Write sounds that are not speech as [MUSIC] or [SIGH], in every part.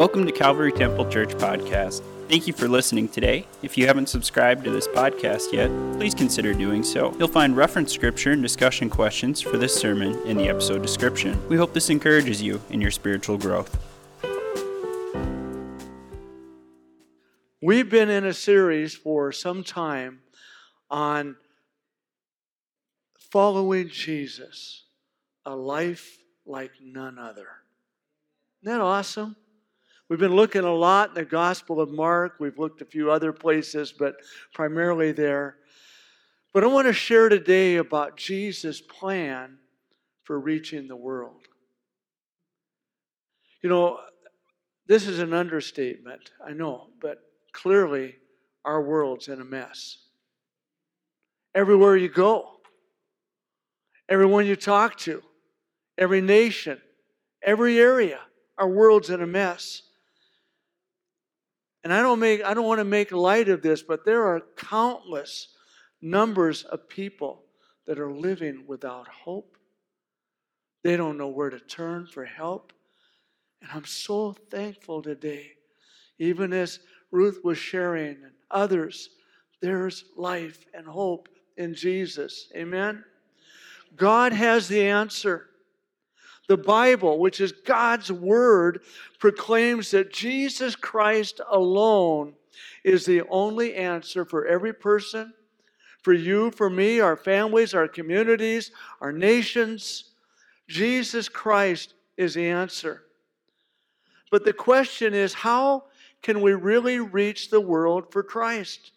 Welcome to Calvary Temple Church Podcast. Thank you for listening today. If you haven't subscribed to this podcast yet, please consider doing so. You'll find reference scripture and discussion questions for this sermon in the episode description. We hope this encourages you in your spiritual growth. We've been in a series for some time on following Jesus, a life like none other. Isn't that awesome? We've been looking a lot in the Gospel of Mark. We've looked a few other places, but primarily there. But I want to share today about Jesus' plan for reaching the world. You know, this is an understatement, I know, but clearly our world's in a mess. Everywhere you go, everyone you talk to, every nation, every area, our world's in a mess. And I don't make I don't want to make light of this, but there are countless numbers of people that are living without hope. They don't know where to turn for help. And I'm so thankful today, even as Ruth was sharing and others, there's life and hope in Jesus. Amen. God has the answer. The Bible, which is God's Word, proclaims that Jesus Christ alone is the only answer for every person, for you, for me, our families, our communities, our nations. Jesus Christ is the answer. But the question is how can we really reach the world for Christ?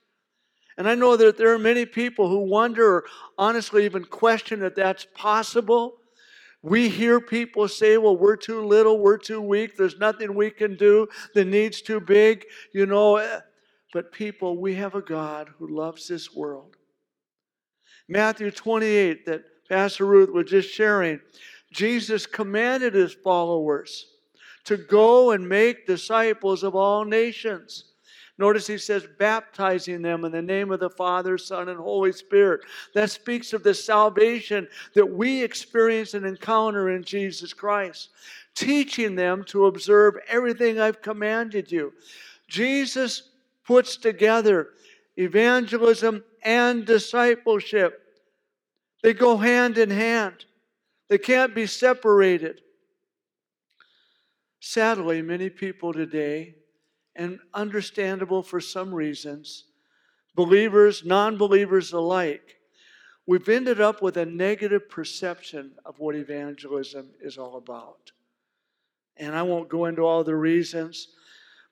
And I know that there are many people who wonder or honestly even question that that's possible. We hear people say, well, we're too little, we're too weak, there's nothing we can do, the need's too big, you know. Eh, but people, we have a God who loves this world. Matthew 28, that Pastor Ruth was just sharing, Jesus commanded his followers to go and make disciples of all nations. Notice he says, baptizing them in the name of the Father, Son, and Holy Spirit. That speaks of the salvation that we experience and encounter in Jesus Christ. Teaching them to observe everything I've commanded you. Jesus puts together evangelism and discipleship, they go hand in hand, they can't be separated. Sadly, many people today and understandable for some reasons, believers, non believers alike, we've ended up with a negative perception of what evangelism is all about. And I won't go into all the reasons.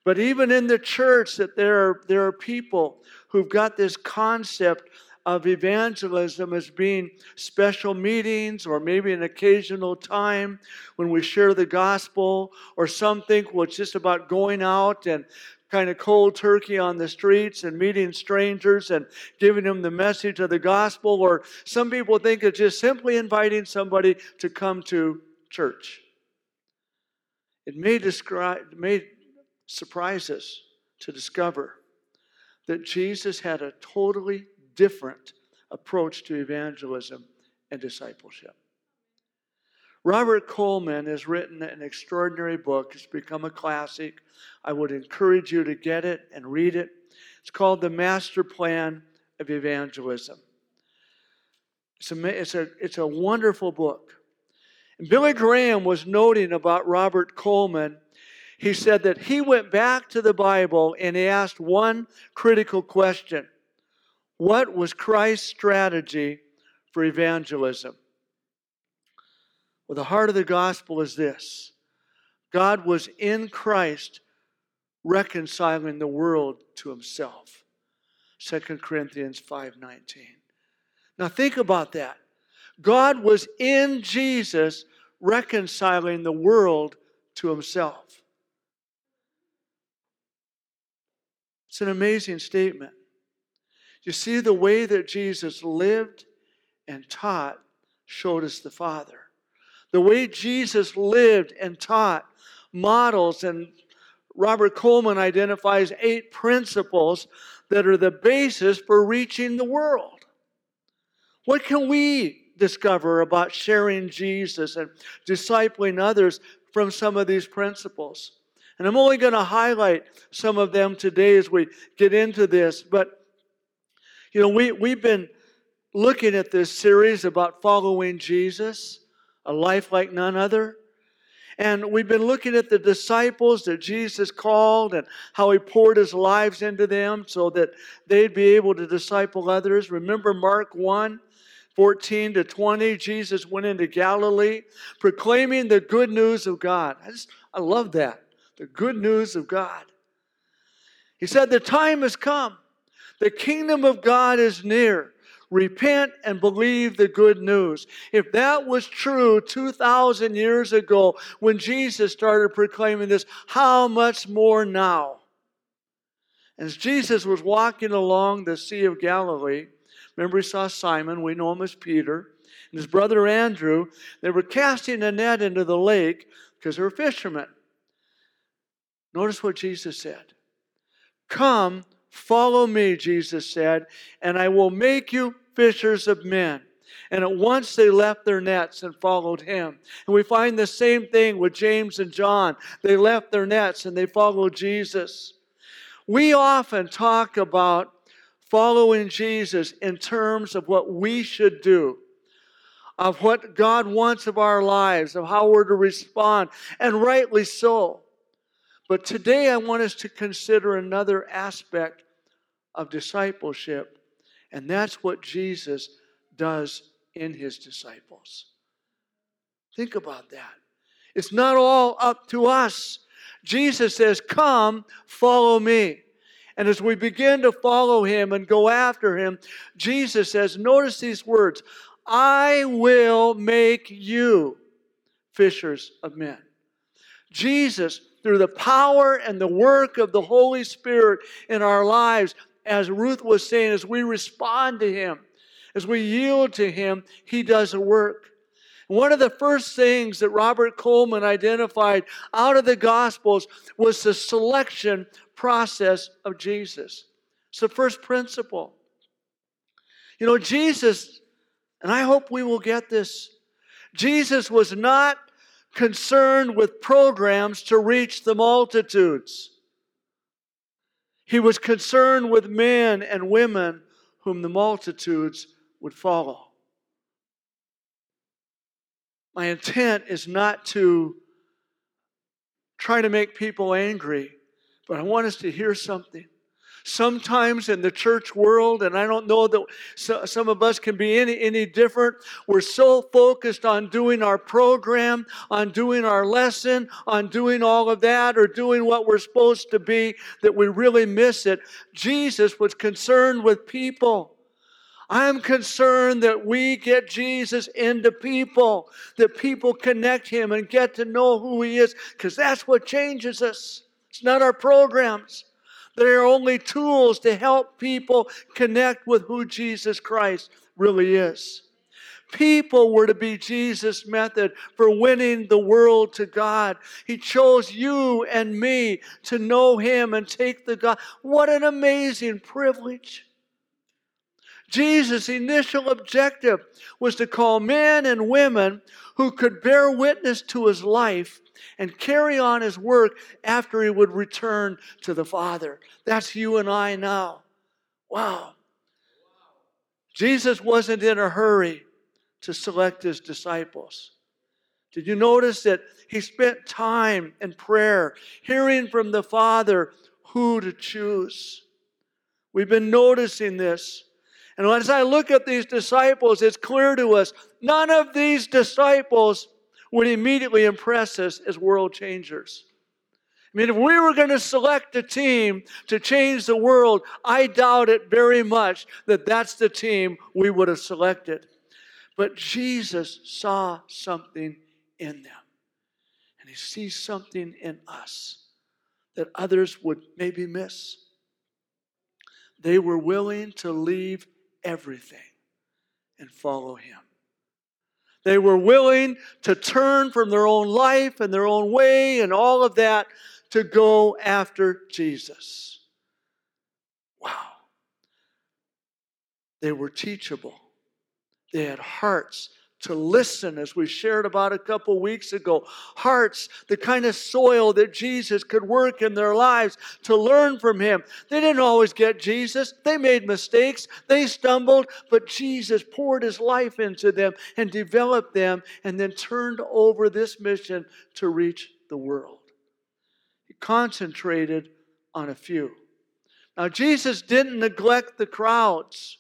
But even in the church, that there are, there are people who've got this concept of evangelism as being special meetings or maybe an occasional time when we share the gospel, or something well, it's just about going out and kind of cold turkey on the streets and meeting strangers and giving them the message of the gospel, or some people think it's just simply inviting somebody to come to church. It may, describe, may surprise us to discover that Jesus had a totally different approach to evangelism and discipleship. Robert Coleman has written an extraordinary book. It's become a classic. I would encourage you to get it and read it. It's called The Master Plan of Evangelism. It's a, it's a, it's a wonderful book. And Billy Graham was noting about Robert Coleman. He said that he went back to the Bible and he asked one critical question what was Christ's strategy for evangelism? Well, the heart of the gospel is this God was in Christ reconciling the world to himself. 2 Corinthians 5:19. Now think about that. God was in Jesus reconciling the world to himself. It's an amazing statement. You see, the way that Jesus lived and taught showed us the Father. The way Jesus lived and taught models, and Robert Coleman identifies eight principles that are the basis for reaching the world. What can we discover about sharing Jesus and discipling others from some of these principles? And I'm only going to highlight some of them today as we get into this. But, you know, we, we've been looking at this series about following Jesus, a life like none other. And we've been looking at the disciples that Jesus called and how he poured his lives into them so that they'd be able to disciple others. Remember Mark 1 14 to 20, Jesus went into Galilee proclaiming the good news of God. I just, I love that. The good news of God. He said, The time has come. The kingdom of God is near. Repent and believe the good news. If that was true 2,000 years ago when Jesus started proclaiming this, how much more now? As Jesus was walking along the Sea of Galilee, remember he saw Simon, we know him as Peter, and his brother Andrew. They were casting a net into the lake because they were fishermen. Notice what Jesus said Come, follow me, Jesus said, and I will make you fishers of men. And at once they left their nets and followed him. And we find the same thing with James and John. They left their nets and they followed Jesus. We often talk about following Jesus in terms of what we should do, of what God wants of our lives, of how we're to respond, and rightly so. But today I want us to consider another aspect of discipleship and that's what Jesus does in his disciples. Think about that. It's not all up to us. Jesus says, Come, follow me. And as we begin to follow him and go after him, Jesus says, Notice these words I will make you fishers of men. Jesus, through the power and the work of the Holy Spirit in our lives, as Ruth was saying, as we respond to Him, as we yield to Him, He does a work. One of the first things that Robert Coleman identified out of the Gospels was the selection process of Jesus. It's the first principle. You know, Jesus, and I hope we will get this, Jesus was not concerned with programs to reach the multitudes. He was concerned with men and women whom the multitudes would follow. My intent is not to try to make people angry, but I want us to hear something. Sometimes in the church world, and I don't know that some of us can be any, any different, we're so focused on doing our program, on doing our lesson, on doing all of that, or doing what we're supposed to be that we really miss it. Jesus was concerned with people. I'm concerned that we get Jesus into people, that people connect him and get to know who he is, because that's what changes us. It's not our programs. They're only tools to help people connect with who Jesus Christ really is. People were to be Jesus' method for winning the world to God. He chose you and me to know Him and take the God. What an amazing privilege. Jesus' initial objective was to call men and women who could bear witness to his life and carry on his work after he would return to the Father. That's you and I now. Wow. Jesus wasn't in a hurry to select his disciples. Did you notice that he spent time in prayer, hearing from the Father who to choose? We've been noticing this. And as I look at these disciples, it's clear to us none of these disciples would immediately impress us as world changers. I mean, if we were going to select a team to change the world, I doubt it very much that that's the team we would have selected. But Jesus saw something in them. And he sees something in us that others would maybe miss. They were willing to leave everything and follow him. They were willing to turn from their own life and their own way and all of that to go after Jesus. Wow. They were teachable. They had hearts to listen, as we shared about a couple weeks ago. Hearts, the kind of soil that Jesus could work in their lives to learn from Him. They didn't always get Jesus, they made mistakes, they stumbled, but Jesus poured His life into them and developed them and then turned over this mission to reach the world. He concentrated on a few. Now, Jesus didn't neglect the crowds.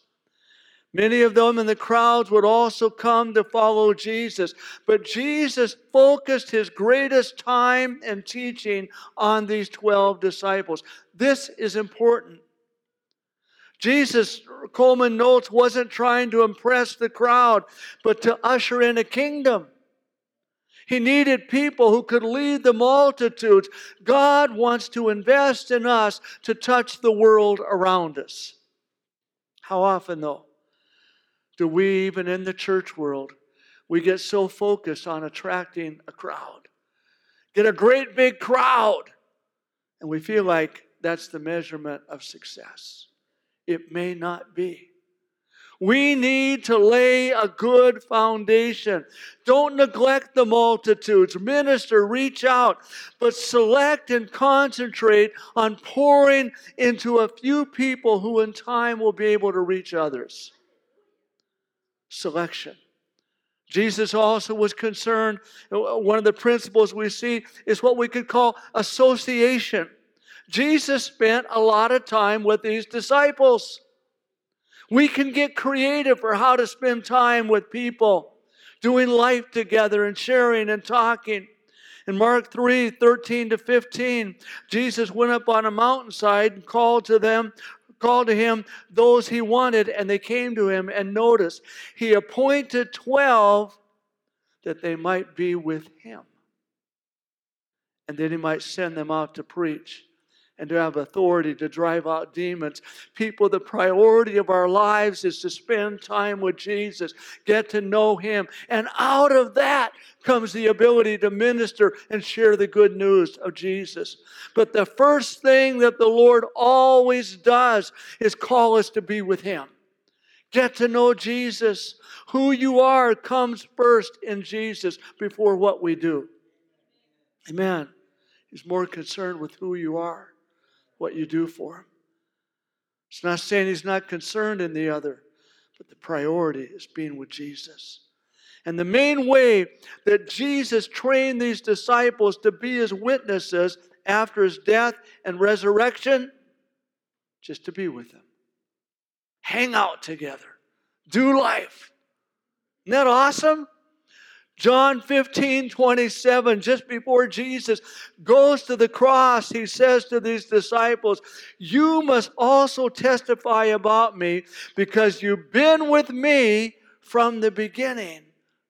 Many of them in the crowds would also come to follow Jesus. But Jesus focused his greatest time and teaching on these 12 disciples. This is important. Jesus, Coleman notes, wasn't trying to impress the crowd, but to usher in a kingdom. He needed people who could lead the multitudes. God wants to invest in us to touch the world around us. How often, though? Do we, even in the church world, we get so focused on attracting a crowd. Get a great big crowd. And we feel like that's the measurement of success. It may not be. We need to lay a good foundation. Don't neglect the multitudes. Minister, reach out, but select and concentrate on pouring into a few people who in time will be able to reach others selection. Jesus also was concerned, uh, one of the principles we see is what we could call association. Jesus spent a lot of time with these disciples. We can get creative for how to spend time with people, doing life together and sharing and talking. In Mark 3 13 to 15, Jesus went up on a mountainside and called to them called to him those he wanted, and they came to him. And notice, he appointed 12 that they might be with him. And then he might send them out to preach and to have authority to drive out demons. People, the priority of our lives is to spend time with Jesus, get to know Him. And out of that comes the ability to minister and share the good news of Jesus. But the first thing that the Lord always does is call us to be with Him. Get to know Jesus. Who you are comes first in Jesus before what we do. Amen. He's more concerned with who you are what you do for him. It's not saying he's not concerned in the other, but the priority is being with Jesus. And the main way that Jesus trained these disciples to be his witnesses after his death and resurrection, just to be with him. Hang out together. Do life. Isn't that awesome? John 15, 27, just before Jesus goes to the cross, he says to these disciples, You must also testify about me because you've been with me from the beginning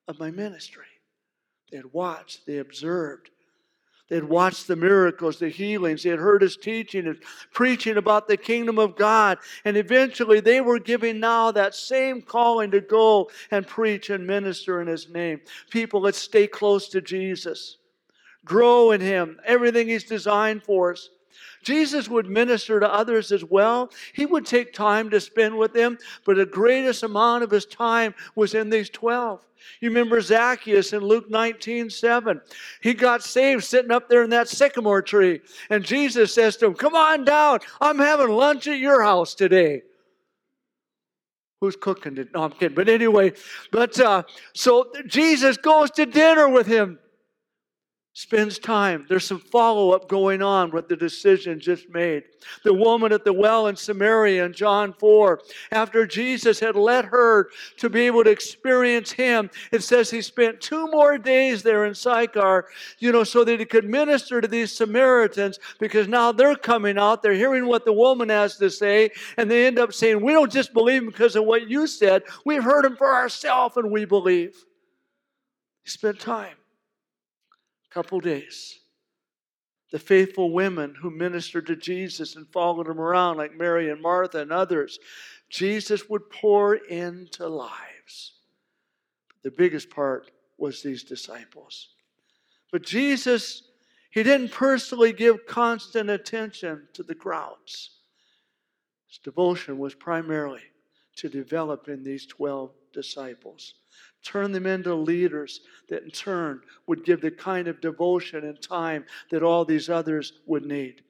of my ministry. They had watched, they observed, they had watched the miracles, the healings. They had heard his teaching, his preaching about the kingdom of God. And eventually they were giving now that same calling to go and preach and minister in his name. People, let's stay close to Jesus. Grow in him. Everything he's designed for us. Jesus would minister to others as well. He would take time to spend with them, but the greatest amount of his time was in these 12. You remember Zacchaeus in Luke 19 7. He got saved sitting up there in that sycamore tree. And Jesus says to him, Come on down. I'm having lunch at your house today. Who's cooking it? No, I'm kidding. But anyway, but uh, so Jesus goes to dinner with him spends time. There's some follow up going on with the decision just made. The woman at the well in Samaria in John 4, after Jesus had led her to be able to experience Him, it says he spent two more days there in Sychar, you know, so that he could minister to these Samaritans because now they're coming out, they're hearing what the woman has to say, and they end up saying, We don't just believe him because of what you said, we've heard him for ourselves and we believe. He spent time couple days. The faithful women who ministered to Jesus and followed him around, like Mary and Martha and others, Jesus would pour into lives. The biggest part was these disciples. But Jesus, he didn't personally give constant attention to the crowds. His devotion was primarily to developing these 12 disciples. Turn them into leaders that in turn would give the kind of devotion and time that all these others would need.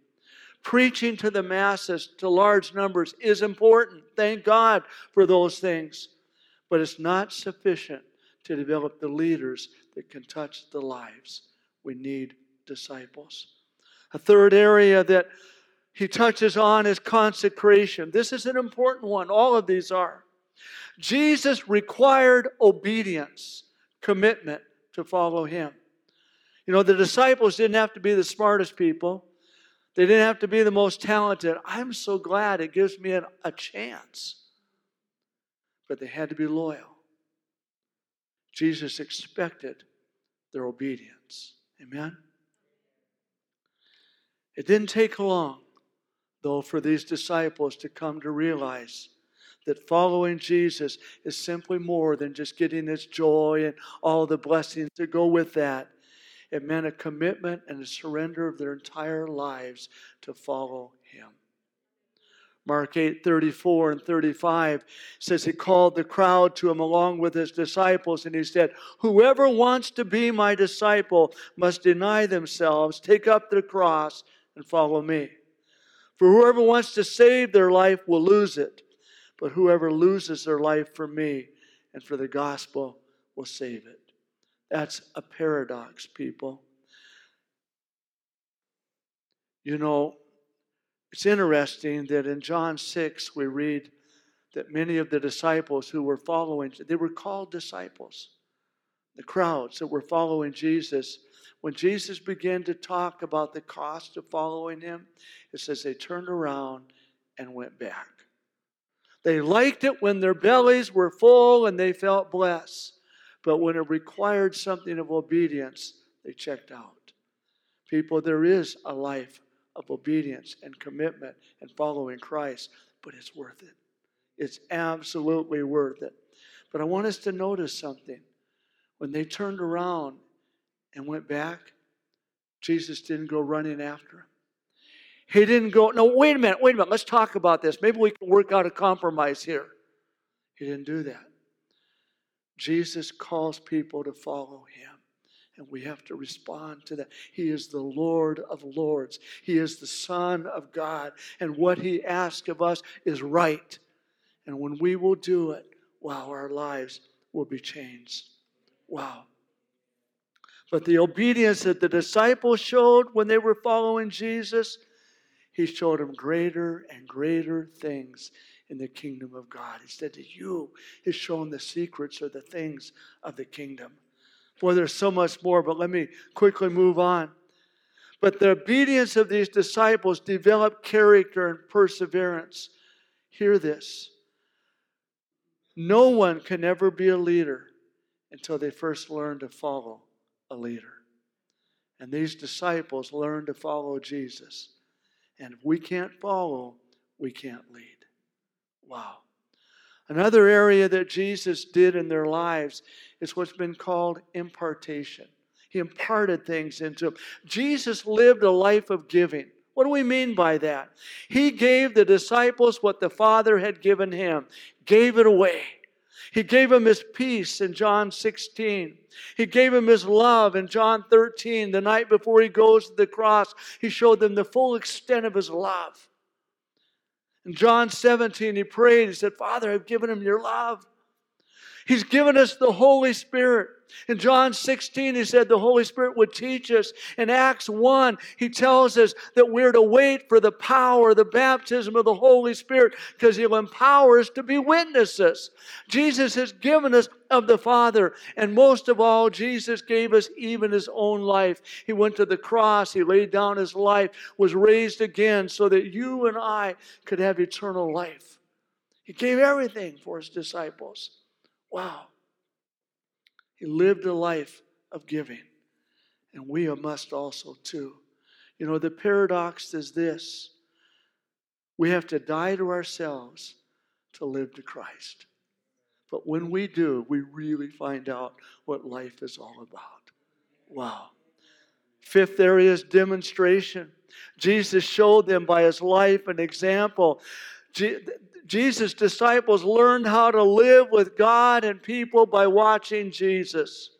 Preaching to the masses, to large numbers, is important. Thank God for those things. But it's not sufficient to develop the leaders that can touch the lives. We need disciples. A third area that he touches on is consecration. This is an important one. All of these are. Jesus required obedience, commitment to follow him. You know, the disciples didn't have to be the smartest people, they didn't have to be the most talented. I'm so glad it gives me an, a chance. But they had to be loyal. Jesus expected their obedience. Amen? It didn't take long, though, for these disciples to come to realize that following Jesus is simply more than just getting his joy and all the blessings that go with that. It meant a commitment and a surrender of their entire lives to follow Him. Mark 8 34 and 35 says he called the crowd to him along with his disciples, and he said, Whoever wants to be my disciple must deny themselves, take up their cross, and follow me. For whoever wants to save their life will lose it, but whoever loses their life for me and for the gospel will save it. That's a paradox, people. You know, it's interesting that in John 6 we read that many of the disciples who were following, they were called disciples. The crowds that were following Jesus, when Jesus began to talk about the cost of following him, it says they turned around and went back. They liked it when their bellies were full and they felt blessed. But when it required something of obedience, they checked out. People, there is a life of obedience and commitment and following Christ, but it's worth it. It's absolutely worth it. But I want us to notice something. When they turned around and went back, Jesus didn't go running after them. He didn't go, no, wait a minute, wait a minute, let's talk about this. Maybe we can work out a compromise here. He didn't do that. Jesus calls people to follow him. And we have to respond to that. He is the Lord of Lords. He is the Son of God. And what He asks of us is right. And when we will do it, wow, our lives will be changed. Wow. But the obedience that the disciples showed when they were following Jesus, He showed them greater and greater things in the kingdom of God. He said to you, He's shown the secrets or the things of the kingdom. Boy, there's so much more, but let me quickly move on. But the obedience of these disciples developed character and perseverance. Hear this. No one can ever be a leader until they first learn to follow a leader. And these disciples learned to follow Jesus. And if we can't follow, we can't lead. Wow. Another area that Jesus did in their lives is what's been called impartation. He imparted things into them. Jesus lived a life of giving. What do we mean by that? He gave the disciples what the Father had given him, gave it away. He gave him his peace in John 16. He gave him his love in John 13. The night before he goes to the cross, he showed them the full extent of his love. In John 17, he prayed, he said, Father, I've given him your love. He's given us the Holy Spirit. In John 16, he said the Holy Spirit would teach us. In Acts 1, he tells us that we're to wait for the power, the baptism of the Holy Spirit, because he'll empower us to be witnesses. Jesus has given us of the Father. And most of all, Jesus gave us even his own life. He went to the cross, he laid down his life, was raised again so that you and I could have eternal life. He gave everything for his disciples. Wow. He lived a life of giving. And we must also, too. You know, the paradox is this we have to die to ourselves to live to Christ. But when we do, we really find out what life is all about. Wow. Fifth area is demonstration. Jesus showed them by his life and example Jesus' disciples learned how to live with God and people by watching Jesus.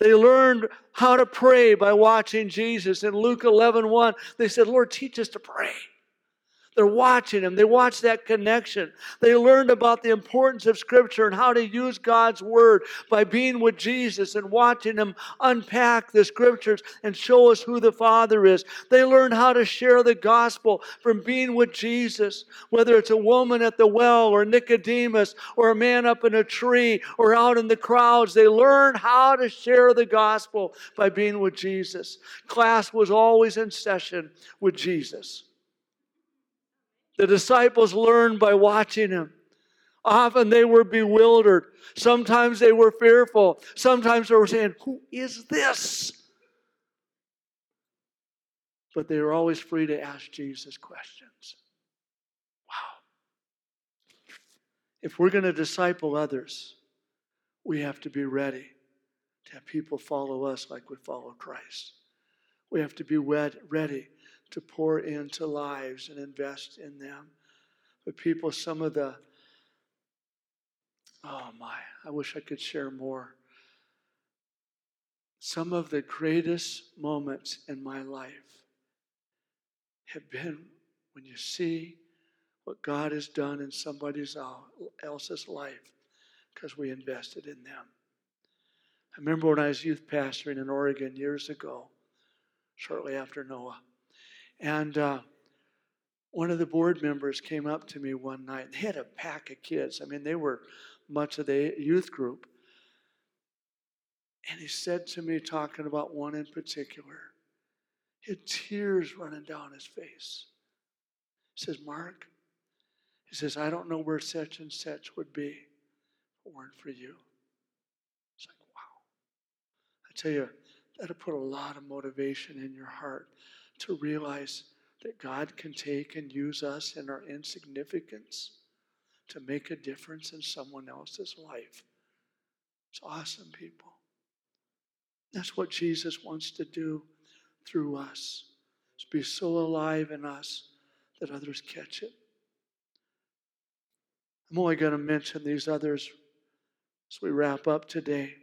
They learned how to pray by watching Jesus. In Luke 11 1, they said, Lord, teach us to pray. They're watching him. They watch that connection. They learned about the importance of Scripture and how to use God's Word by being with Jesus and watching him unpack the Scriptures and show us who the Father is. They learned how to share the gospel from being with Jesus, whether it's a woman at the well or Nicodemus or a man up in a tree or out in the crowds. They learned how to share the gospel by being with Jesus. Class was always in session with Jesus. The disciples learned by watching him. Often they were bewildered. Sometimes they were fearful. Sometimes they were saying, Who is this? But they were always free to ask Jesus questions. Wow. If we're going to disciple others, we have to be ready to have people follow us like we follow Christ. We have to be ready to pour into lives and invest in them. But people, some of the, oh my, I wish I could share more. Some of the greatest moments in my life have been when you see what God has done in somebody else's life because we invested in them. I remember when I was youth pastoring in Oregon years ago, shortly after Noah. And uh, one of the board members came up to me one night. They had a pack of kids. I mean, they were much of the youth group. And he said to me, talking about one in particular, he had tears running down his face. He says, Mark, he says, I don't know where such and such would be if it weren't for you. It's like, wow. I tell you, that'll put a lot of motivation in your heart to realize that God can take and use us in our insignificance to make a difference in someone else's life. It's awesome, people. That's what Jesus wants to do through us. To be so alive in us that others catch it. I'm only going to mention these others as we wrap up today.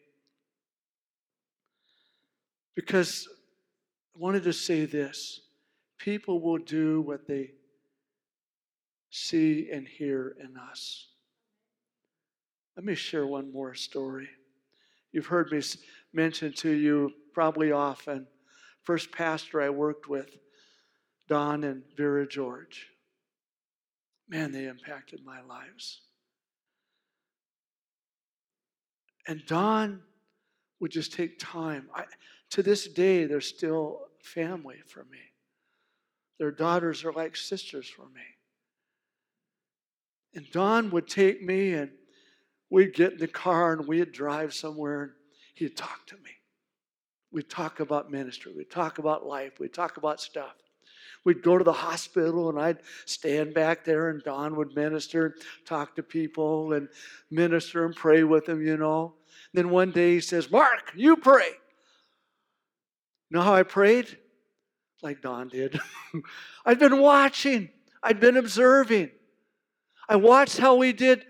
Because wanted to say this people will do what they see and hear in us. Let me share one more story. You've heard me mention to you probably often. First pastor I worked with, Don and Vera George. Man, they impacted my lives. And Don would just take time. I, to this day, they're still family for me. Their daughters are like sisters for me. And Don would take me and we'd get in the car and we'd drive somewhere and he'd talk to me. We'd talk about ministry. We'd talk about life. We'd talk about stuff. We'd go to the hospital and I'd stand back there and Don would minister, talk to people and minister and pray with them, you know. then one day he says, Mark, you pray. You know how I prayed? Like Don did. [LAUGHS] I'd been watching, I'd been observing. I watched how we did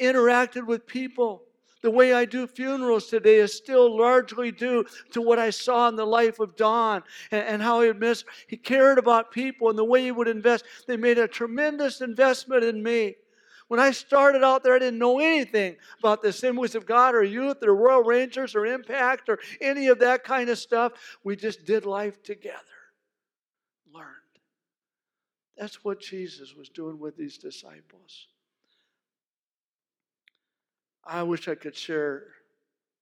interacted with people. The way I do funerals today is still largely due to what I saw in the life of Don and, and how he, missed, he cared about people and the way he would invest. They made a tremendous investment in me. When I started out there, I didn't know anything about the Assemblies of God or youth or Royal Rangers or Impact or any of that kind of stuff. We just did life together, learned. That's what Jesus was doing with these disciples. I wish I could share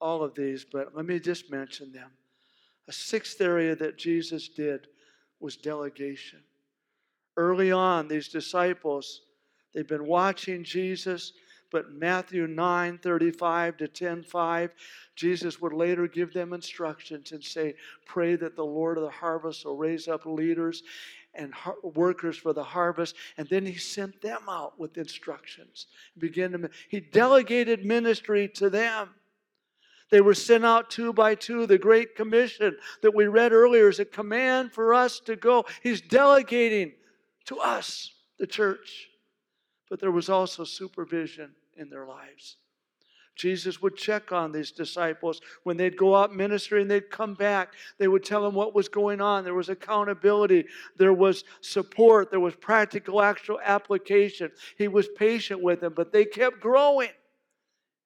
all of these, but let me just mention them. A sixth area that Jesus did was delegation. Early on, these disciples They've been watching Jesus, but Matthew 9 35 to 10 5, Jesus would later give them instructions and say, Pray that the Lord of the harvest will raise up leaders and workers for the harvest. And then he sent them out with instructions. Begin to, he delegated ministry to them. They were sent out two by two. The Great Commission that we read earlier is a command for us to go. He's delegating to us, the church. But there was also supervision in their lives. Jesus would check on these disciples when they'd go out ministering, they'd come back. They would tell them what was going on. There was accountability, there was support, there was practical, actual application. He was patient with them, but they kept growing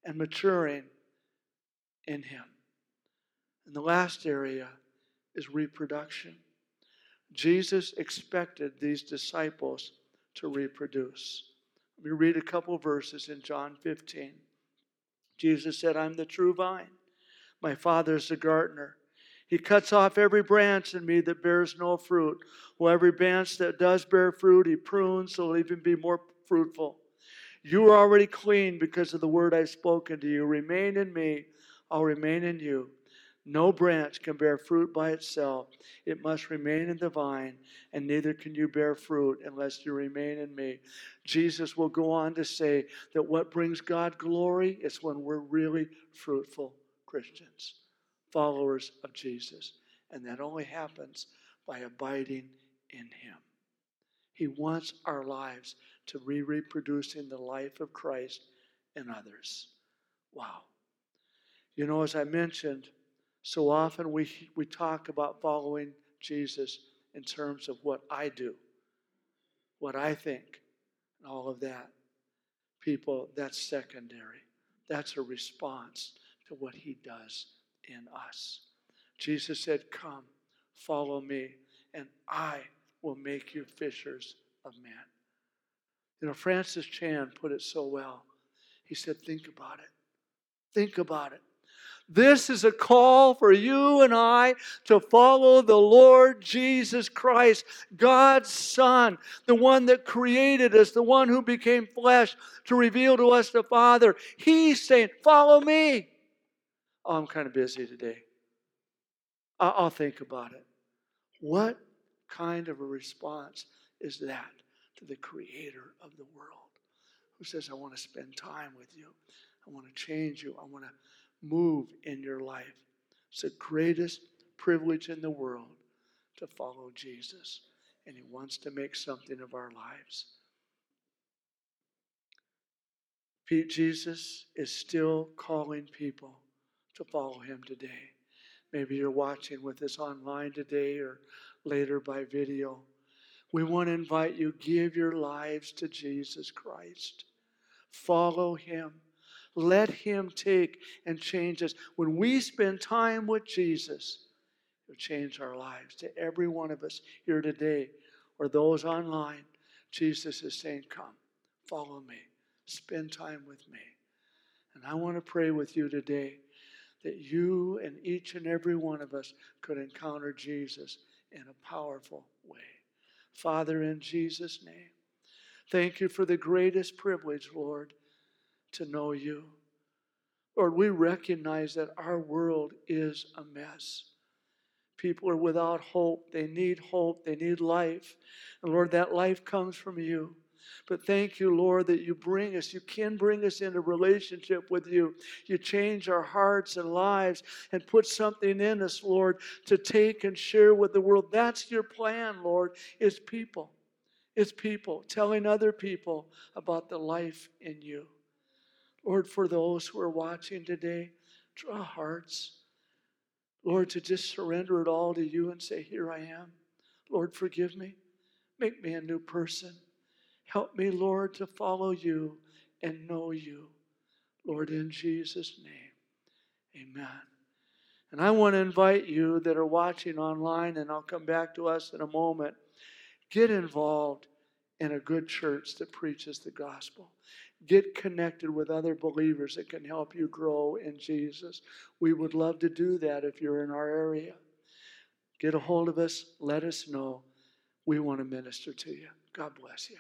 and maturing in Him. And the last area is reproduction. Jesus expected these disciples to reproduce. Let me read a couple verses in John 15. Jesus said, I'm the true vine. My Father is the gardener. He cuts off every branch in me that bears no fruit. Well, every branch that does bear fruit, he prunes so it'll even be more fruitful. You are already clean because of the word I've spoken to you. Remain in me, I'll remain in you. No branch can bear fruit by itself. It must remain in the vine, and neither can you bear fruit unless you remain in me. Jesus will go on to say that what brings God glory is when we're really fruitful Christians, followers of Jesus. And that only happens by abiding in Him. He wants our lives to be reproducing the life of Christ in others. Wow. You know, as I mentioned, so often we, we talk about following Jesus in terms of what I do, what I think, and all of that. People, that's secondary. That's a response to what he does in us. Jesus said, Come, follow me, and I will make you fishers of men. You know, Francis Chan put it so well. He said, Think about it. Think about it. This is a call for you and I to follow the Lord Jesus Christ, God's Son, the one that created us, the one who became flesh to reveal to us the Father. He's saying, Follow me. Oh, I'm kind of busy today. I'll think about it. What kind of a response is that to the Creator of the world who says, I want to spend time with you? I want to change you. I want to move in your life. It's the greatest privilege in the world to follow Jesus, and He wants to make something of our lives. Jesus is still calling people to follow Him today. Maybe you're watching with us online today or later by video. We want to invite you, give your lives to Jesus Christ. Follow Him. Let Him take and change us. When we spend time with Jesus, it'll change our lives. To every one of us here today or those online, Jesus is saying, Come, follow me, spend time with me. And I want to pray with you today that you and each and every one of us could encounter Jesus in a powerful way. Father, in Jesus' name, thank you for the greatest privilege, Lord to know you. Lord, we recognize that our world is a mess. People are without hope. They need hope. They need life. And Lord, that life comes from you. But thank you, Lord, that you bring us, you can bring us into relationship with you. You change our hearts and lives and put something in us, Lord, to take and share with the world. That's your plan, Lord, is people. It's people telling other people about the life in you. Lord, for those who are watching today, draw hearts. Lord, to just surrender it all to you and say, Here I am. Lord, forgive me. Make me a new person. Help me, Lord, to follow you and know you. Lord, in Jesus' name, amen. And I want to invite you that are watching online, and I'll come back to us in a moment. Get involved in a good church that preaches the gospel. Get connected with other believers that can help you grow in Jesus. We would love to do that if you're in our area. Get a hold of us, let us know. We want to minister to you. God bless you.